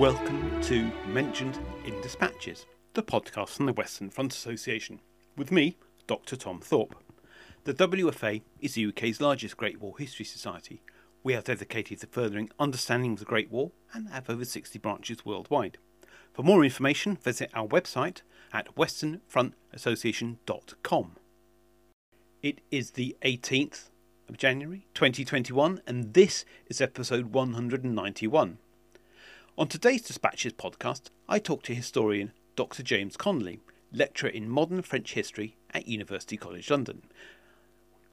Welcome to Mentioned in Dispatches, the podcast from the Western Front Association, with me, Dr. Tom Thorpe. The WFA is the UK's largest Great War History Society. We are dedicated to furthering understanding of the Great War and have over 60 branches worldwide. For more information, visit our website at westernfrontassociation.com. It is the 18th of January 2021, and this is episode 191. On today's Dispatches podcast, I talk to historian Dr. James Connolly, lecturer in modern French history at University College London.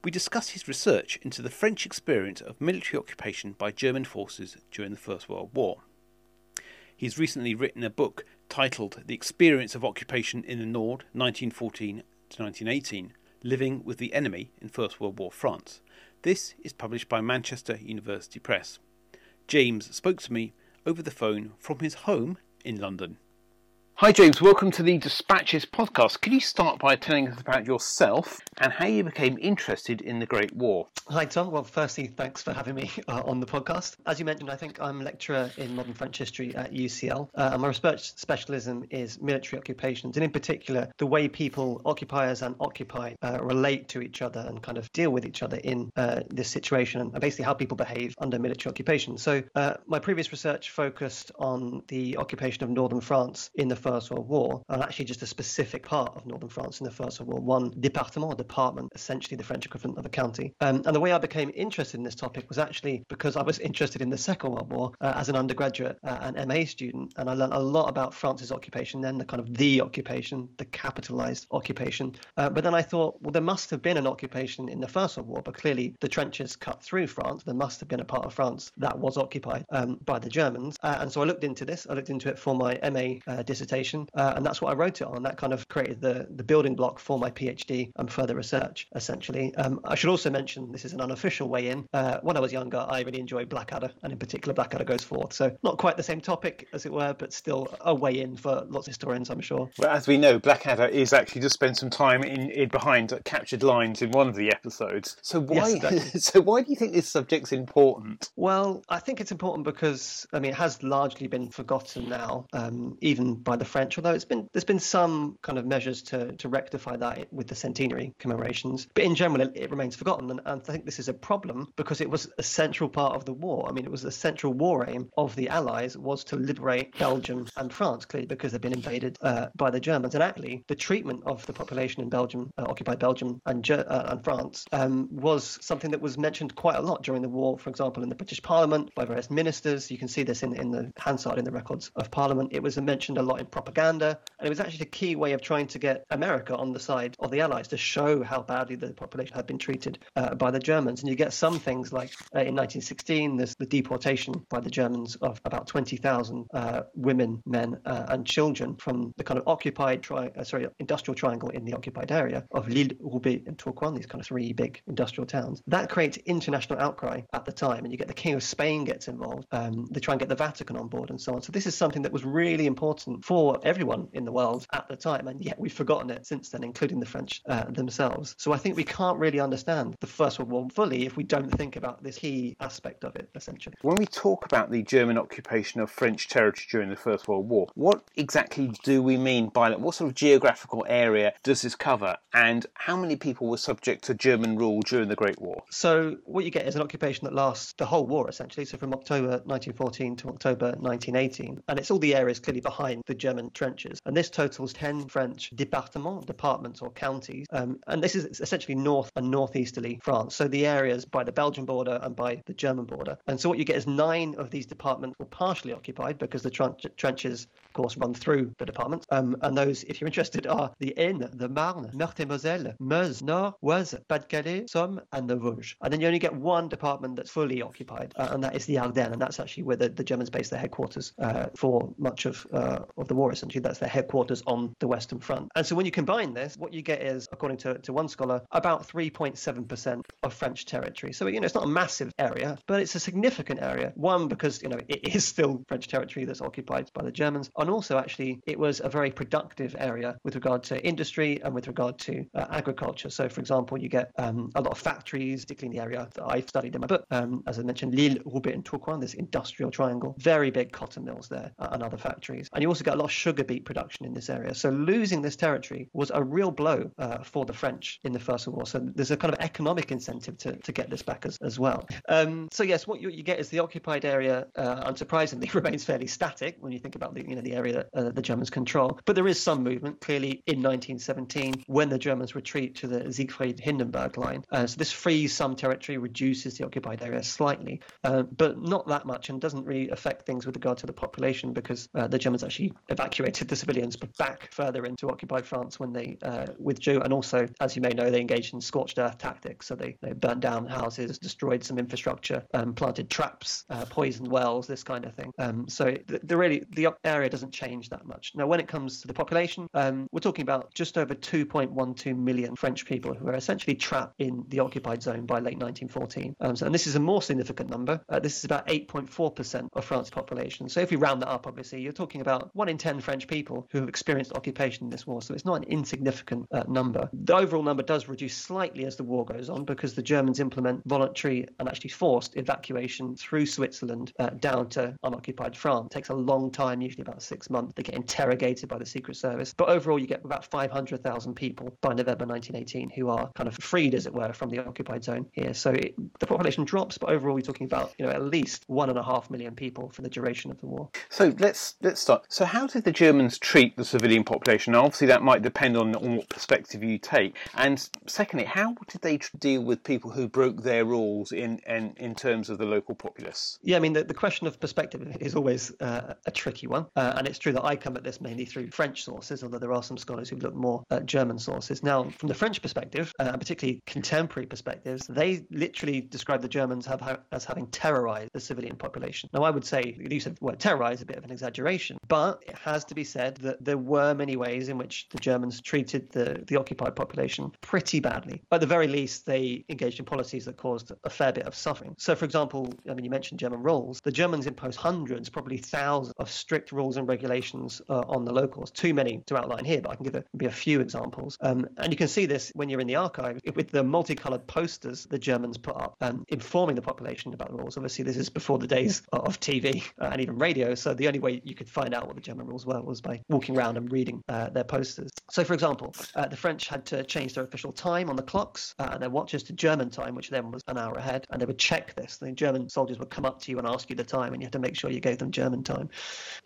We discuss his research into the French experience of military occupation by German forces during the First World War. He's recently written a book titled The Experience of Occupation in the Nord, 1914 to 1918 Living with the Enemy in First World War France. This is published by Manchester University Press. James spoke to me over the phone from his home in London. Hi, James. Welcome to the Dispatches podcast. Can you start by telling us about yourself and how you became interested in the Great War? Hi, Tom. Well, firstly, thanks for having me uh, on the podcast. As you mentioned, I think I'm a lecturer in modern French history at UCL, uh, and my research specialism is military occupations, and in particular, the way people, occupiers and occupied, uh, relate to each other and kind of deal with each other in uh, this situation, and basically how people behave under military occupation. So, uh, my previous research focused on the occupation of northern France in the First World War, and actually just a specific part of northern France in the First World War, one département, department, essentially the French equivalent of a county. Um, and the way I became interested in this topic was actually because I was interested in the Second World War uh, as an undergraduate uh, and MA student, and I learned a lot about France's occupation, then the kind of the occupation, the capitalized occupation. Uh, but then I thought, well, there must have been an occupation in the First World War, but clearly the trenches cut through France. There must have been a part of France that was occupied um, by the Germans. Uh, and so I looked into this. I looked into it for my MA uh, dissertation uh, and that's what I wrote it on. That kind of created the, the building block for my PhD and further research, essentially. Um, I should also mention this is an unofficial way in. Uh, when I was younger, I really enjoyed Blackadder, and in particular, Blackadder Goes Forth. So, not quite the same topic, as it were, but still a way in for lots of historians, I'm sure. Well, as we know, Blackadder is actually just spend some time in, in behind captured lines in one of the episodes. So, why, yes, so why do you think this subject's important? Well, I think it's important because, I mean, it has largely been forgotten now, um, even by the French, although it's been there's been some kind of measures to to rectify that with the centenary commemorations, but in general it, it remains forgotten, and, and, I think this is a problem because it was a central part of the war. I mean, it was a central war aim of the Allies was to liberate Belgium and France, clearly because they've been invaded uh, by the Germans, and actually the treatment of the population in Belgium, uh, occupied Belgium and uh, and France, um, was something that was mentioned quite a lot during the war. For example, in the British Parliament by various ministers, you can see this in in the Hansard in the records of Parliament. It was mentioned a lot in propaganda and it was actually a key way of trying to get America on the side of the Allies to show how badly the population had been treated uh, by the Germans. And you get some things like uh, in 1916, there's the deportation by the Germans of about 20,000 uh, women, men, uh, and children from the kind of occupied, tri- uh, sorry, industrial triangle in the occupied area of Lille, Roubaix, and Tourcoing, these kind of three big industrial towns. That creates international outcry at the time, and you get the King of Spain gets involved. Um, they try and get the Vatican on board and so on. So this is something that was really important for everyone everyone in the world at the time, and yet we've forgotten it since then, including the French uh, themselves. So I think we can't really understand the First World War fully if we don't think about this key aspect of it, essentially. When we talk about the German occupation of French territory during the First World War, what exactly do we mean by that? What sort of geographical area does this cover, and how many people were subject to German rule during the Great War? So what you get is an occupation that lasts the whole war, essentially. So from October 1914 to October 1918, and it's all the areas clearly behind the German trenches and this totals 10 French départements, departments or counties. Um, and this is essentially north and northeasterly France. So the areas by the Belgian border and by the German border. And so what you get is nine of these departments were partially occupied because the trenches, of course, run through the departments. Um, and those, if you're interested, are the Aisne, the Marne, Meurthe-et-Moselle, Meuse, Nord, Oise, Pas-de-Calais, Somme, and the Vosges. And then you only get one department that's fully occupied, uh, and that is the Ardennes. And that's actually where the, the Germans base their headquarters uh, for much of, uh, of the war, essentially. That's their headquarters on the Western Front. And so when you combine this, what you get is, according to, to one scholar, about 3.7% of French territory. So, you know, it's not a massive area, but it's a significant area. One, because, you know, it is still French territory that's occupied by the Germans. And also, actually, it was a very productive area with regard to industry and with regard to uh, agriculture. So, for example, you get um, a lot of factories, particularly in the area that I've studied in my book. Um, as I mentioned, Lille, Roubaix, and Tourcoing, this industrial triangle, very big cotton mills there uh, and other factories. And you also get a lot sugar beet production in this area. So, losing this territory was a real blow uh, for the French in the First World War. So, there's a kind of economic incentive to, to get this back as, as well. Um, so, yes, what you, you, get is the occupied area, uh, unsurprisingly, remains fairly static when you think about the, you know, the area that uh, the Germans control. But there is some movement, clearly, in 1917 when the Germans retreat to the Siegfried Hindenburg line. Uh, so, this frees some territory, reduces the occupied area slightly, uh, but not that much, and doesn't really affect things with regard to the population because uh, the Germans actually evacuated the civilians back further into occupied France when they uh, withdrew. And also, as you may know, they engaged in scorched earth tactics. So they, they down houses, destroyed some infrastructure, um, planted traps, uh, poisoned wells, this kind of thing. Um, so the, the, really the area doesn't change that much. Now, when it comes to the population, um, we're talking about just over 2.12 million French people who are essentially trapped in the occupied zone by late 1914. Um, so, and this is a more significant number. Uh, this is about 8.4% of France's population. So if we round that up, obviously, you're talking about one in 10 French people who have experienced occupation in this war. So it's not an insignificant uh, number. The overall number does reduce slightly as the war goes on because the Germans implement voluntary and actually forced evacuation through Switzerland uh, down to unoccupied France. It takes a long time, usually about six months. They get interrogated by the Secret Service. But overall, you get about 500,000 people by November 1918 who are kind of freed, as it were, from the occupied zone here. So it, the population drops, but overall, we're talking about you know at least one and a half million people for the duration of the war. So let's let's start. So how did the Germans treat the civilian population? Now, obviously, that might depend on, on what perspective you take. And secondly, how did they deal with people who broke their rules in in, in terms of the local populace? Yeah, I mean the, the question of perspective is always uh, a tricky one, uh, and it's true that I come at this mainly through French sources, although there are some scholars who look more at German sources. Now, from the French perspective, uh, particularly contemporary perspectives, they literally describe the Germans have, as having terrorized the civilian population. Now, I would say the use of the word terrorize is a bit of an exaggeration, but has to be said that there were many ways in which the Germans treated the, the occupied population pretty badly. At the very least, they engaged in policies that caused a fair bit of suffering. So, for example, I mean, you mentioned German rules. The Germans imposed hundreds, probably thousands, of strict rules and regulations uh, on the locals. Too many to outline here, but I can give a, maybe a few examples. Um, and you can see this when you're in the archive with the multicolored posters the Germans put up um, informing the population about the rules. Obviously, this is before the days of TV uh, and even radio. So the only way you could find out what the German rules were was by walking around and reading uh, their posters. So, for example, uh, the French had to change their official time on the clocks uh, and their watches to German time, which then was an hour ahead. And they would check this. The German soldiers would come up to you and ask you the time, and you had to make sure you gave them German time.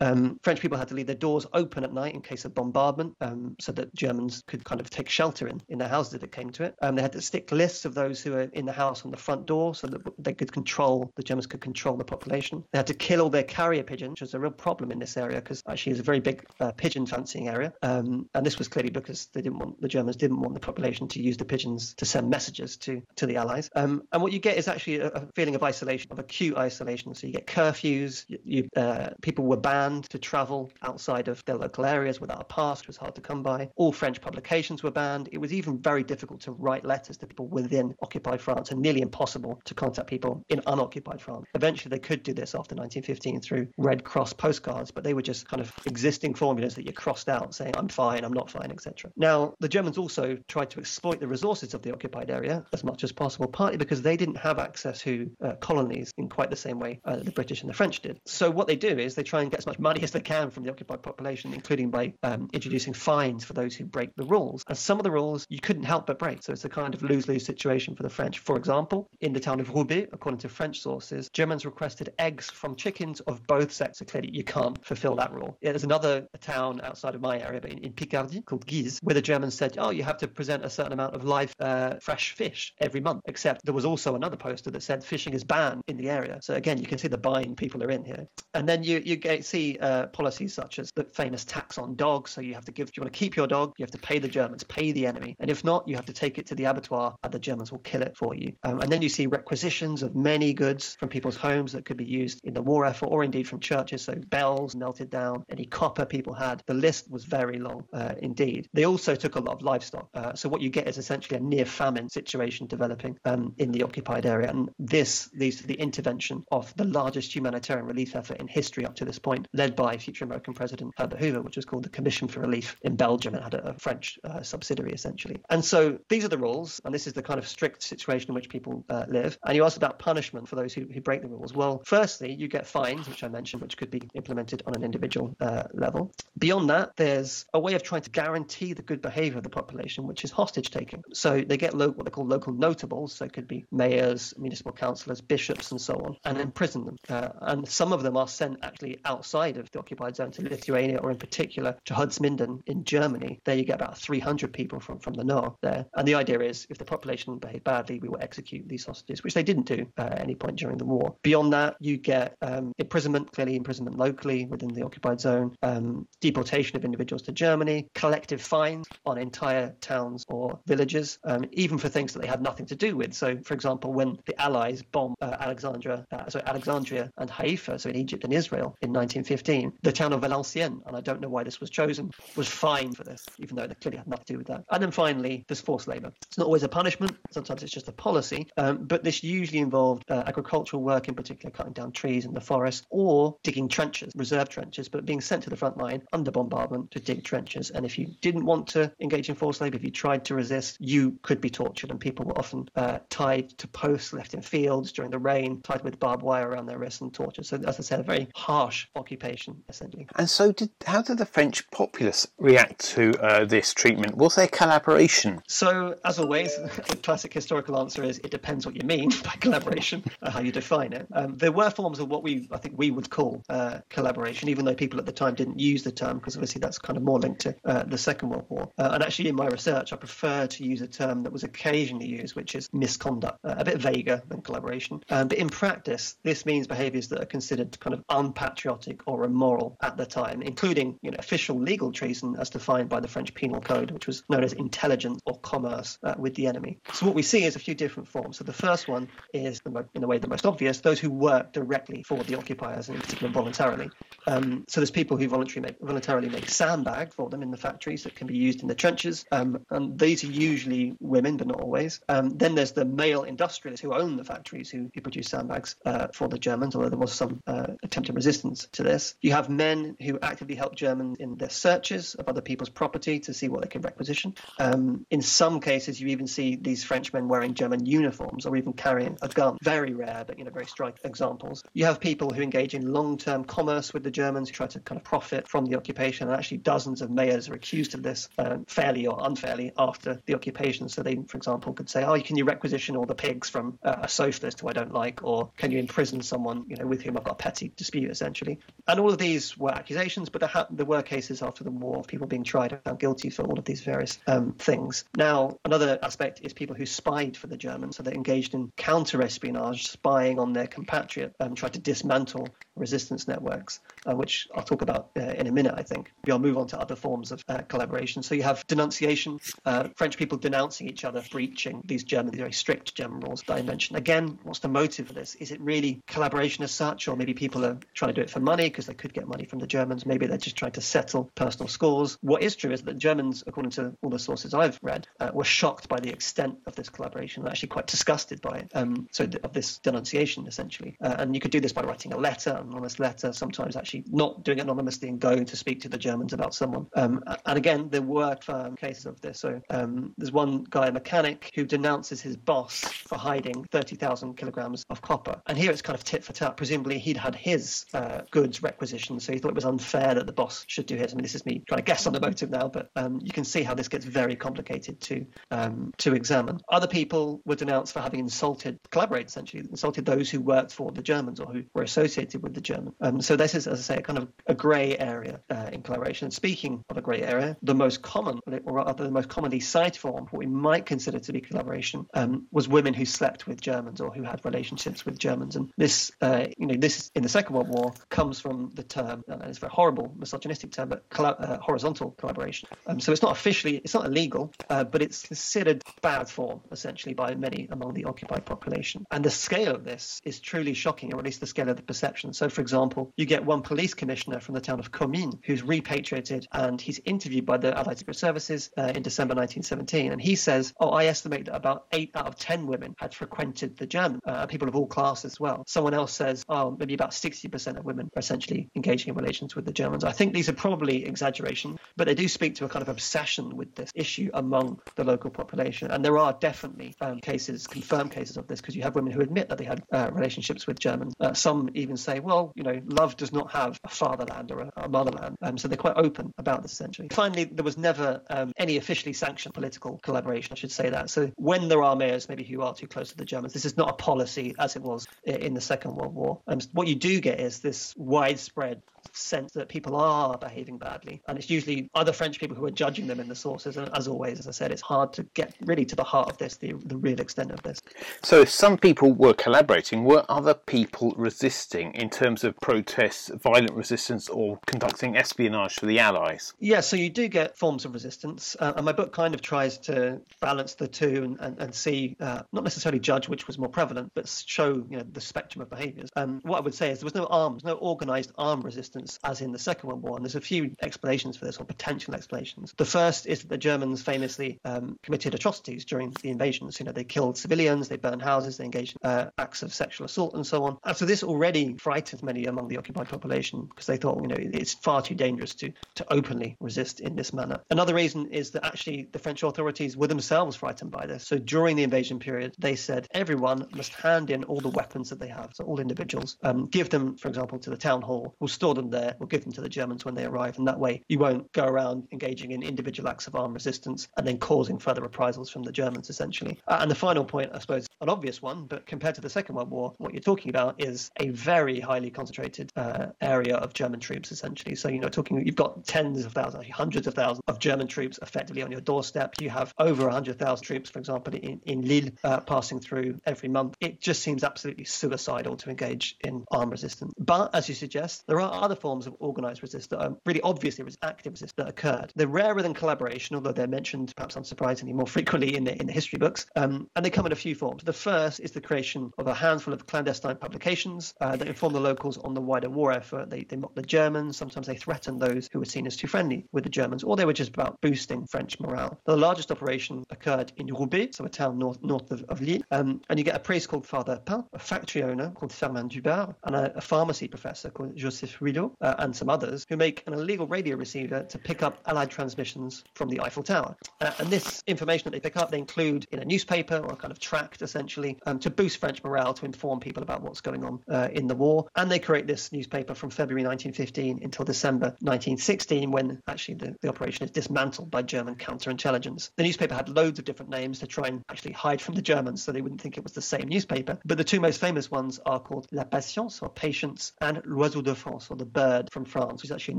Um, French people had to leave their doors open at night in case of bombardment, um, so that Germans could kind of take shelter in, in their houses if it came to it. Um, they had to stick lists of those who were in the house on the front door so that they could control the Germans could control the population. They had to kill all their carrier pigeons, which was a real problem in this area because actually it's a very big uh, pigeon fancying area. Um, and this was clearly because they didn't want the Germans didn't want the population to use the pigeons to send messages to to the Allies. Um, and what you get is actually a, a, feeling of isolation, of acute isolation. So you get curfews. You, you uh, people were banned to travel outside of their local areas without a pass, which was hard to come by. All French publications were banned. It was even very difficult to write letters to people within occupied France, and nearly impossible to contact people in unoccupied France. Eventually, they could do this after 1915 through Red Cross postcards, but they were just kind of existing formulas that you crossed out saying, I'm fine, I'm not fine, etc. Now, the Germans also tried to exploit the resources of the occupied area as much as possible, partly because they didn't have access to uh, colonies in quite the same way uh, the British and the French did. So, what they do is they try and get as much money as they can from the occupied population, including by um, introducing fines for those who break the rules. And some of the rules you couldn't help but break. So, it's a kind of lose lose situation for the French. For example, in the town of Roubaix, according to French sources, Germans requested eggs from chickens of both sexes. Clearly, you can't fulfill that rule. There's another town outside of my area, but in, in Picardy called Guise, where the Germans said, oh, you have to present a certain amount of live, uh, fresh fish every month. Except there was also another poster that said fishing is banned in the area. So again, you can see the buying people are in here. And then you you get, see uh, policies such as the famous tax on dogs. So you have to give, if you want to keep your dog, you have to pay the Germans, pay the enemy. And if not, you have to take it to the abattoir and the Germans will kill it for you. Um, and then you see requisitions of many goods from people's homes that could be used in the war effort or indeed from churches. So bells melted down, any many copper people had. The list was very long uh, indeed. They also took a lot of livestock. Uh, so what you get is essentially a near famine situation developing um, in the occupied area. And this leads to the intervention of the largest humanitarian relief effort in history up to this point, led by future American President Herbert Hoover, which was called the Commission for Relief in Belgium and had a, a French uh, subsidiary essentially. And so these are the rules, and this is the kind of strict situation in which people uh, live. And you asked about punishment for those who, who break the rules. Well, firstly, you get fines, which I mentioned, which could be implemented on an individual level. Beyond that, there's a way of trying to guarantee the good behavior of the population, which is hostage taking. So they get lo- what they call local notables, so it could be mayors, municipal councillors, bishops, and so on, and imprison them. Uh, and some of them are sent actually outside of the occupied zone to Lithuania, or in particular to Holzminden in Germany. There you get about 300 people from, from the north there. And the idea is if the population behave badly, we will execute these hostages, which they didn't do uh, at any point during the war. Beyond that, you get um, imprisonment, clearly imprisonment locally within the occupied zone, um, deportation of individuals to Germany, collective fines on entire towns or villages, um, even for things that they had nothing to do with. So, for example, when the Allies bombed uh, Alexandria, uh, sorry, Alexandria and Haifa, so in Egypt and Israel in 1915, the town of Valenciennes, and I don't know why this was chosen, was fined for this, even though they clearly had nothing to do with that. And then finally, there's forced labour. It's not always a punishment. Sometimes it's just a policy, um, but this usually involved uh, agricultural work, in particular, cutting down trees in the forest or digging trenches, reserve trenches, but being sent to the front line under bombardment to dig trenches. And if you didn't want to engage in forced labour, if you tried to resist, you could be tortured. And people were often uh, tied to posts left in fields during the rain, tied with barbed wire around their wrists and tortured. So, as I said, a very harsh occupation, essentially. And so, did how did the French populace react to uh, this treatment? Was there collaboration? So, as always, the classic historical answer is it depends what you mean by collaboration, uh, how you define it. Um, there were forms of what we, I think, we would call uh, collaboration, even though people at the time didn't use the term, because obviously that's kind of more linked to uh, the Second World War. Uh, and actually, in my research, I prefer to use a term that was occasionally used, which is misconduct, uh, a bit vaguer than collaboration. Um, but in practice, this means behaviours that are considered kind of unpatriotic or immoral at the time, including you know, official legal treason as defined by the French Penal Code, which was known as intelligence or commerce uh, with the enemy. So what we see is a few different forms. So the first one is, the, in a way, the most obvious: those who work directly for the occupiers, and in particular voluntarily. Um, so there's people who voluntarily make, voluntarily make sandbags for them in the factories that can be used in the trenches, um, and these are usually women, but not always. Um, then there's the male industrialists who own the factories who, who produce sandbags uh, for the Germans, although there was some uh, attempted resistance to this. You have men who actively help Germans in their searches of other people's property to see what they can requisition. Um, in some cases, you even see these Frenchmen wearing German uniforms or even carrying a gun. Very rare, but you know, very striking examples. You have people who engage in long-term commerce with the Germans, who try to kind of profit from the occupation, and actually dozens of mayors are accused of this, uh, fairly or unfairly, after the occupation. So they, for example, could say, "Oh, can you requisition all the pigs from uh, a socialist who I don't like, or can you imprison someone, you know, with whom I've got a petty dispute, essentially?" And all of these were accusations, but there, ha- there were cases after the war of people being tried and found guilty for all of these various um, things. Now, another aspect is people who spied for the Germans, so they engaged in counter-espionage, spying on their compatriot, and um, tried to dismantle resistance networks, uh, which I'll talk about uh, in a minute, I think. We'll move on to other forms of uh, collaboration. So you have denunciation, uh, French people denouncing each other, breaching these German, these very strict German rules that I mentioned. Again, what's the motive for this? Is it really collaboration as such, or maybe people are trying to do it for money because they could get money from the Germans? Maybe they're just trying to settle personal scores. What is true is that Germans, according to all the sources I've read, uh, were shocked by the extent of this collaboration and actually quite disgusted by it. Um, so th- of this denunciation, essentially. Uh, and you could do this by writing a letter, an anonymous letter, sometimes actually not doing it anonymously and going to speak to the Germans about someone. Um, and again, there were cases of this. So um, there's one guy, a mechanic, who denounces his boss for hiding 30,000 kilograms of copper. And here it's kind of tit for tat. Presumably he'd had his uh, goods requisitioned, so he thought it was unfair that the boss should do his. I mean, this is me trying to guess on the motive now, but um, you can see how this gets very complicated to um, to examine. Other people were denounced for having insulted, collaborated essentially, insulted those who worked for the Germans or who were associated with the Germans. Um, so this is, as I say, a kind of a grey area uh, in collaboration. And speaking of a grey area, the most common, or rather the most commonly cited form, what we might consider to be collaboration, um, was women who slept with Germans or who had relationships with Germans. And this, uh, you know, this in the Second World War comes from the term, and it's a very horrible, misogynistic term, but uh, horizontal collaboration. Um, so it's not officially, it's not illegal, uh, but it's considered bad form essentially by many among the occupied population. And the scale of this is truly shocking, or at least the scale of the perception. So, for example, you get one police commissioner from from the town of Comines who's repatriated and he's interviewed by the Allied Secret Services uh, in December 1917. And he says, Oh, I estimate that about eight out of 10 women had frequented the German, uh, people of all classes as well. Someone else says, Oh, maybe about 60% of women are essentially engaging in relations with the Germans. I think these are probably exaggerations, but they do speak to a kind of obsession with this issue among the local population. And there are definitely um, cases, confirmed cases of this, because you have women who admit that they had uh, relationships with Germans. Uh, some even say, well, you know, love does not have a fatherland or a, a motherland. Um, so they're quite open about this essentially. Finally, there was never um, any officially sanctioned political collaboration, I should say that. So when there are mayors maybe who are too close to the Germans, this is not a policy as it was in the Second World War. Um, what you do get is this widespread sense that people are behaving badly. And it's usually other French people who are judging them in the sources. And as always, as I said, it's hard to get really to the heart of this, the, the real extent of this. So if some people were collaborating, were other people resisting in terms of protests, violent resistance, or conducting espionage for the Allies? Yeah, so you do get forms of resistance. Uh, and my book kind of tries to balance the two and, and, and see, uh, not necessarily judge which was more prevalent, but show you know the spectrum of behaviours. Um, what I would say is there was no arms, no organised armed resistance as in the Second World War. And there's a few explanations for this, or potential explanations. The first is that the Germans famously um, committed atrocities during the invasions. You know, they killed civilians, they burned houses, they engaged in uh, acts of sexual assault, and so on. And so this already frightened many among the occupied population because they thought, you know, it's far too dangerous to to openly resist in this manner. Another reason is that actually the French authorities were themselves frightened by this. So during the invasion period, they said everyone must hand in all the weapons that they have. So all individuals, um, give them, for example, to the town hall. We'll store them there. We'll give them to the Germans when they arrive. And that way, you won't go around engaging in individual acts of armed resistance and then causing further reprisals from the Germans, essentially. Uh, and the final point, I suppose, an obvious one, but compared to the Second World War, what you're talking about is a very highly concentrated uh, area of German troops, essentially. So, you know, talking, you've got tens of thousands, hundreds of thousands of German troops effectively on your doorstep. You have over 100,000 troops, for example, in, in Lille uh, passing through every month. It just seems absolutely suicidal to engage in armed resistance. But as you suggest, there are other forms of organized resistance that are really obviously active resistance that occurred. They're rarer than collaboration, although they're mentioned perhaps unsurprisingly more frequently in the, in the history books. Um, and they come in a few forms. The first is the creation of a handful of clandestine publications uh, that inform the locals on the wider war effort. They, they mock the Germans, sometimes they threaten those who were seen as too friendly with the Germans, or they were just about boosting French morale. The largest operation occurred in Roubaix, so a town north north of, of Lille, um, and you get a priest called Father Pin, a factory owner called Firmin Dubar, and a, a pharmacy professor called Joseph Rideau, uh, and some others who make an illegal radio receiver to pick up Allied transmissions from the Eiffel Tower. Uh, and this information that they pick up, they include in a newspaper or a kind of tract, essentially, um, to boost French morale, to inform people about what's going on uh, in the war. And they create this newspaper from February 1915 until December 1916, when actually the, the operation is dismantled by German counterintelligence. The newspaper had loads of different names to try and actually hide from the Germans so they wouldn't think it was the same newspaper. But the two most famous ones are called La Patience, or Patience, and L'Oiseau de France, or the bird from France, which is actually a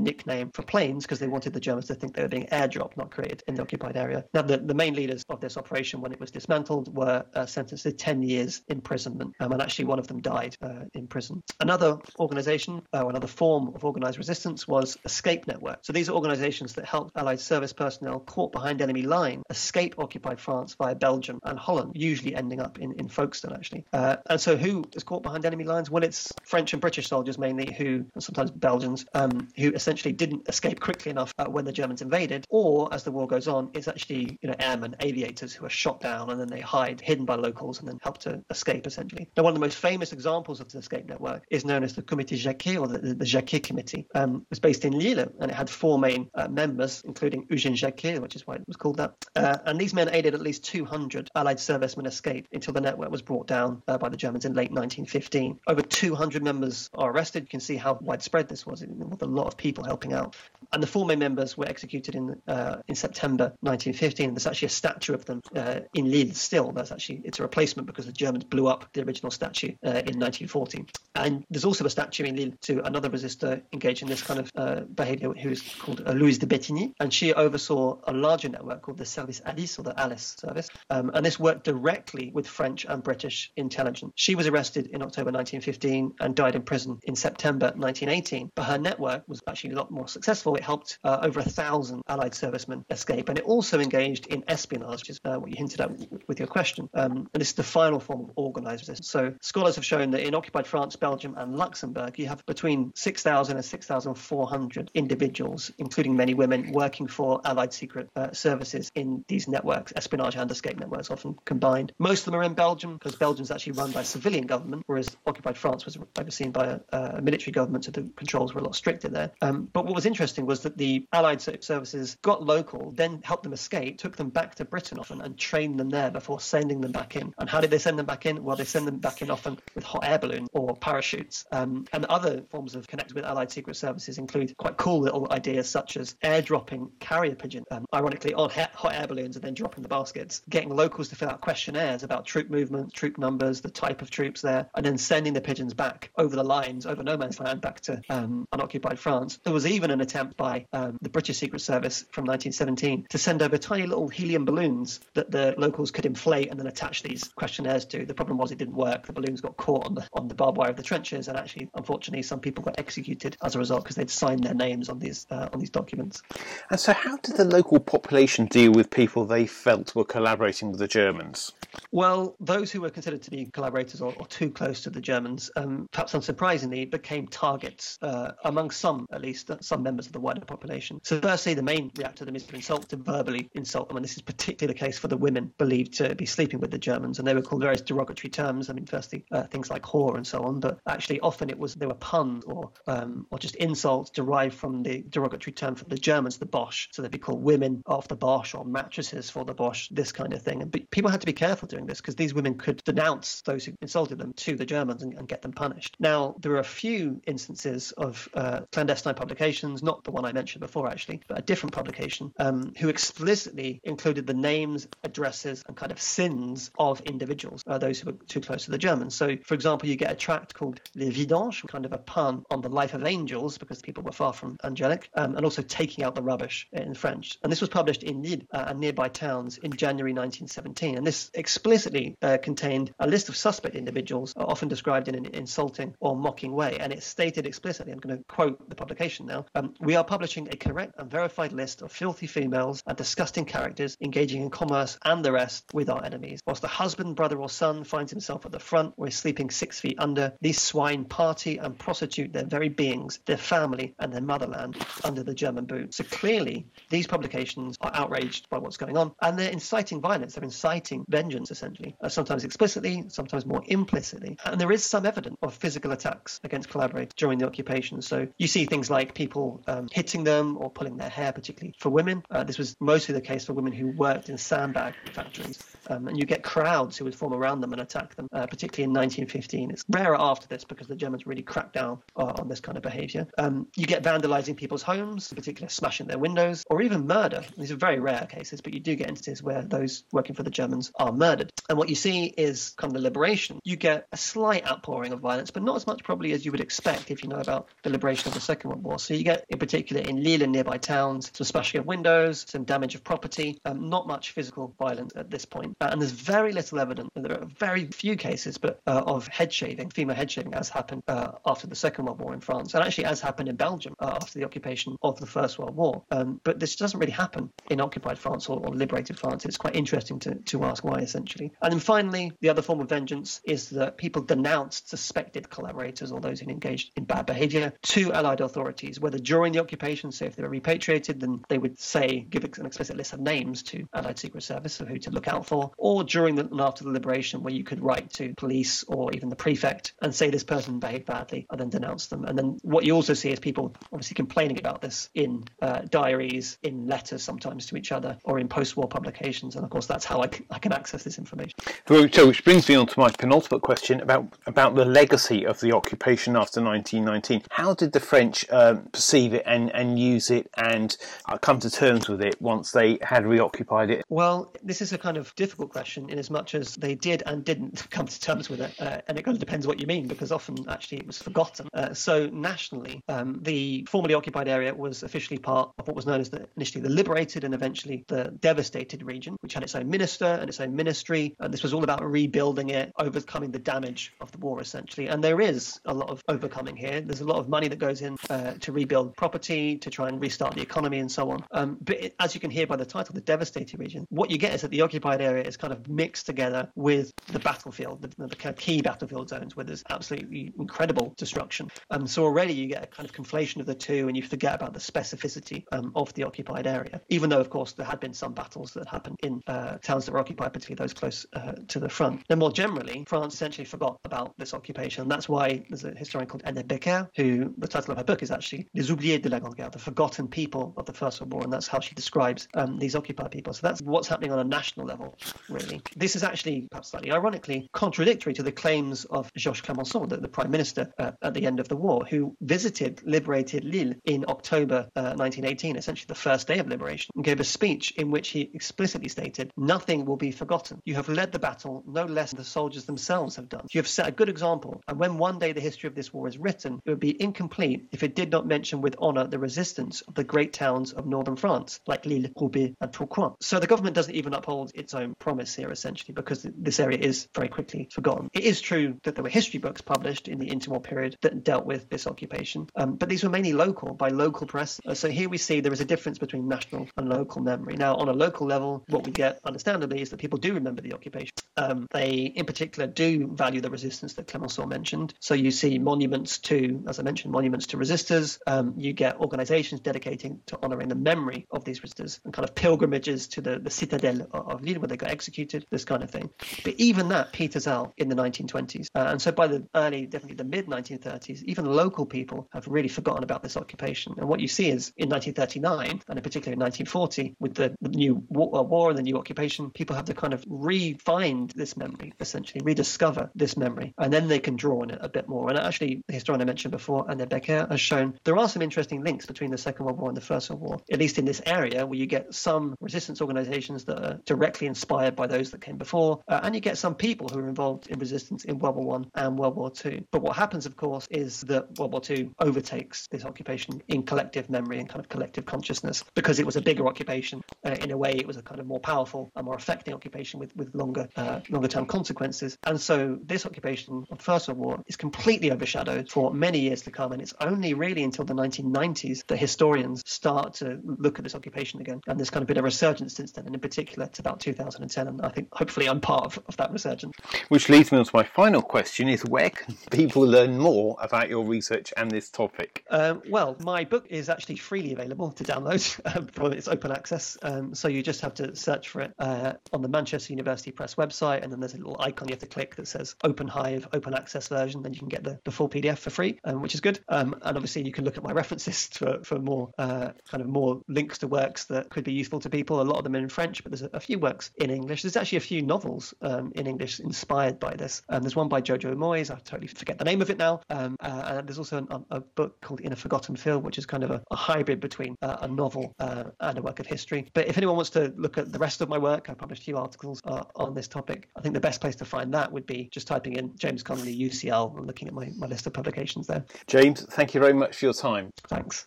nickname for planes because they wanted the Germans to think they were being airdropped, not created in the occupied area. Now, the, the main leaders of this operation, when it was dismantled, were uh, sentenced to 10 years imprisonment, um, and actually one of them died uh, in prison. Another organization, uh, another form of organized resistance was escape network. So these are organizations that helped Allied service personnel caught behind enemy line escape occupied France via Belgium and Holland, usually ending up in, in Folkestone, actually. Uh, and so who is caught behind enemy lines? Well, it's French and British soldiers mainly who, sometimes Belgians, um, who essentially didn't escape quickly enough uh, when the Germans invaded, or as the war goes on, it's actually you know airmen, aviators who are shot down and then they hide, hidden by locals, and then help to escape essentially. Now, one of the most famous examples of the escape network is known as the Comité Jacquet or the, the, the Jacquet Committee. Um, it was based in Lille and it had four main uh, members, including Eugène Jacquet, which is why it was called that. Uh, and these men aided at least 200 Allied servicemen escape until the network was brought down uh, by the Germans in late 1915. Over 200 members are arrested. You can see how widespread this was. with a lot of people helping out. And the four main members were executed in uh, in September 1915. There's actually a statue of them uh, in Lille still. That's actually it's a replacement because the Germans blew up the original statue uh, in 1914. And there's also a statue in Lille to another resistor engaged in this kind of uh, behavior who is called uh, Louise de Bettignies. And she oversaw a larger network called the Service Alice or the Alice service. Um, and this worked directly with French and British intelligence. She was arrested in October 1915 and died in prison in September 1918 1918. But her network was actually a lot more successful. It helped uh, over a thousand Allied servicemen escape, and it also engaged in espionage, which is uh, what you hinted at with your question. Um, and this is the final form of organised resistance. So scholars have shown that in occupied France, Belgium, and Luxembourg, you have between 6,000 and 6,400 individuals, including many women, working for Allied secret uh, services in these networks, espionage and escape networks, often combined. Most of them are in Belgium because Belgium is actually run by a civilian government, whereas occupied France was overseen by a, a military government, so the controls were a lot stricter there. Um, but what was interesting was that the Allied services got local, then helped them escape, took them back to Britain often, and trained them there before sending them back in. And how did they send them back in? Well, they send them back in often with hot air balloons or parachutes. Um, and other forms of connected with Allied secret services include quite cool little ideas such as airdropping carrier pigeons, um, ironically on hot air balloons and then dropping the baskets, getting locals to fill out questionnaires about troop movements, troop numbers, the type of troops there, and then sending the pigeons back over the lines, over no man's land, back to um, unoccupied France. There was even an attempt by um, the British Secret Service from 1917 to send over tiny little helium balloons that the locals could inflate and then attach these questionnaires to. The problem was it didn't work. The balloons got caught on the on the barbed wire of the trenches, and actually, unfortunately, some people got executed as a result because they'd signed their names on these uh, on these documents. And so, how did the local population deal with people they felt were collaborating with the Germans? Well, those who were considered to be collaborators or, or too close to the Germans, um, perhaps unsurprisingly, became targets uh, among some, at least, some members of the wider population. So, firstly, the main reaction to them is to insult, to verbally insult them, and this is particularly the case for the women believed to be sleeping with the Germans, and they were called various derogatory terms. I mean, firstly, uh, things like whore and so on, but actually, often it was they were puns or um, or just insults derived from the derogatory term for the Germans, the Boche. So they'd be called women of the Boche or mattresses for the Boche, this kind of thing. And people had to be careful doing this because these women could denounce those who insulted them to the Germans and, and get them punished. Now, there are a few instances of uh, clandestine publications, not the one I mentioned before, actually, but a different publication, um, who explicitly included the names, addresses, and kind of sins of individuals, uh, those who were too close to the Germans. So, for example, you get a tract called Les Vidanges, kind of a pun on the life of angels because people were far from angelic, um, and also taking out the rubbish in French. And this was published in Lille uh, and nearby towns in January 1917. And this explicitly uh, contained a list of suspect individuals, uh, often described in an insulting or mocking way. And it stated explicitly, I'm going to quote the publication now um, We are publishing a correct and verified list of filthy females and disgusting characters engaging in commerce and the rest with our enemies. Whilst the husband, brother, or son finds himself at the front or is sleeping six feet under, these swine party and prostitute their very beings, their family, and their motherland under the German boot. So clearly, these publications are outraged by what's going on and they're inciting violence, they're inciting vengeance, essentially, uh, sometimes explicitly, sometimes more implicitly. And there is some evidence of physical attacks against collaborators during the occupation. So you see things like people um, hitting them or pulling their hair, particularly for women. Uh, this was mostly the case for women who worked in sandbag factories. Um, and you get crowds who would form around them and attack them, uh, particularly in 1915. It's rarer after this because the Germans really cracked down uh, on this kind of behavior. Um, you get vandalizing people's homes, in particular smashing their windows, or even murder. These are very rare cases, but you do get instances where those working for the Germans are murdered. And what you see is kind of the liberation. You get a slight outpouring of violence, but not as much probably as you would expect if you know about the liberation of the Second World War. So you get, in particular, in Lille and nearby towns, some smashing of windows, some damage of property, um, not much physical violence at this point. Uh, and there's very little evidence. There are very few cases, but uh, of head shaving, female head shaving, as happened uh, after the Second World War in France, and actually as happened in Belgium uh, after the occupation of the First World War. Um, but this doesn't really happen in occupied France or, or liberated France. It's quite interesting to, to ask why, essentially. And then finally, the other form of vengeance is that people denounced suspected collaborators or those who engaged in bad behavior to Allied authorities, whether during the occupation, so if they were repatriated, then they would say, give an explicit list of names to Allied Secret Service of who to look out for, or during the, and after the liberation, where you could write to police or even the prefect and say this person behaved badly and then denounce them. And then what you also see is people obviously complaining about this in uh, diaries, in letters sometimes to each other, or in post war publications. And of course, that's how I, c- I can access this information. So, which brings me on to my penultimate question about, about the legacy of the occupation after 1919. How did the French um, perceive it and, and use it and uh, come to terms with it once they had reoccupied it? Well, this is a kind of difficult difficult question in as much as they did and didn't come to terms with it. Uh, and it kind of depends what you mean, because often actually it was forgotten. Uh, so nationally, um, the formerly occupied area was officially part of what was known as the, initially the liberated and eventually the devastated region, which had its own minister and its own ministry. And this was all about rebuilding it, overcoming the damage of the war, essentially. And there is a lot of overcoming here. There's a lot of money that goes in uh, to rebuild property, to try and restart the economy, and so on. Um, but it, as you can hear by the title, the devastated region, what you get is that the occupied area is kind of mixed together with the battlefield, the, the kind of key battlefield zones where there's absolutely incredible destruction. Um, so already you get a kind of conflation of the two, and you forget about the specificity um, of the occupied area. Even though, of course, there had been some battles that happened in uh, towns that were occupied, particularly those close uh, to the front. Then, more generally, France essentially forgot about this occupation. And that's why there's a historian called Annette Becker, who the title of her book is actually Les Oubliés de la Grande Guerre, the forgotten people of the First World War, and that's how she describes um, these occupied people. So that's what's happening on a national level, really. This is actually, perhaps slightly ironically, contradictory to the claims of Georges Clemenceau, the, the Prime Minister uh, at the end of the war, who visited liberated Lille in October uh, 1918, essentially the first day of liberation, and gave a speech in which he explicitly stated, Nothing will be forgotten. You have led the battle no less than the soldiers themselves have done. You have set a good example, and when one day the history of this war is written, it would be incomplete if it did not mention with honour the resistance of the great towns of northern France, like Lille, Roubaix, and Tourcoing. So the government doesn't even uphold its own promise here, essentially, because this area is very quickly forgotten. It is true that there were history books published in the interwar period that dealt with this occupation, um, but these were mainly local by local press. Uh, so here we see there is a difference between national and local memory. Now, on a local level, what we get, understandably, is that people do remember the occupation. Um, they, in particular, do value the resistance that Clemenceau mentioned. So you see monuments to, as I mentioned, monuments to resistors. Um, you get organizations dedicating to honoring the memory of these resistors and kind of pilgrimages to the, the citadel of Lille where they got executed, this kind of thing. But even that peters out in the 1920s. Uh, and so by the early, definitely the mid 1930s, even local people have really forgotten about this occupation. And what you see is in 1939, and in particular in 1940, with the, the new war, uh, war and the new occupation, people have to kind of re-find this memory, essentially rediscover this memory, and then they can draw on it a bit more. And actually, the historian I mentioned before, Annette Becker, has shown there are some interesting links between the Second World War and the First World War, at least in this area where you get some resistance organizations that are directly inspired by those that came before, uh, and you get some people who are involved in resistance in World War One and World War Two. But what happens, of course, is that World War Two overtakes this occupation in collective memory and kind of collective consciousness because it was a bigger occupation. Uh, in a way, it was a kind of more powerful and more affecting occupation with with longer uh, longer term consequences. And so this occupation of the First World War is completely overshadowed for many years to come, and it's only really until the 1990s that historians start to look at this occupation again. And there's kind of been a resurgence since then, and in particular to about 2010. And I think hopefully I'm part of, of that resurgence. Which leads me on to my final question: is where can people learn more about your research and this topic? Um, well, my book is actually freely available to download. Um, it's open access, um, so you just have to search for it uh, on the Manchester University Press website, and then there's a little icon you have to click that says Open Hive Open Access version. Then you can get the, the full PDF for free, um, which is good. Um, and obviously, you can look at my references for, for more uh, kind of more links to works that could be useful to people. A lot of them are in French, but there's a, a few works in English. There's actually a few novels um, in English inspired by this. Um, there's one by Jojo Moyes. I totally forget the name of it now. Um, uh, and there's also an, a book called In a Forgotten Field, which is kind of a, a hybrid between uh, a novel uh, and a work of history. But if anyone wants to look at the rest of my work, I published a few articles uh, on this topic. I think the best place to find that would be just typing in James Connolly UCL and looking at my, my list of publications there. James, thank you very much for your time. Thanks.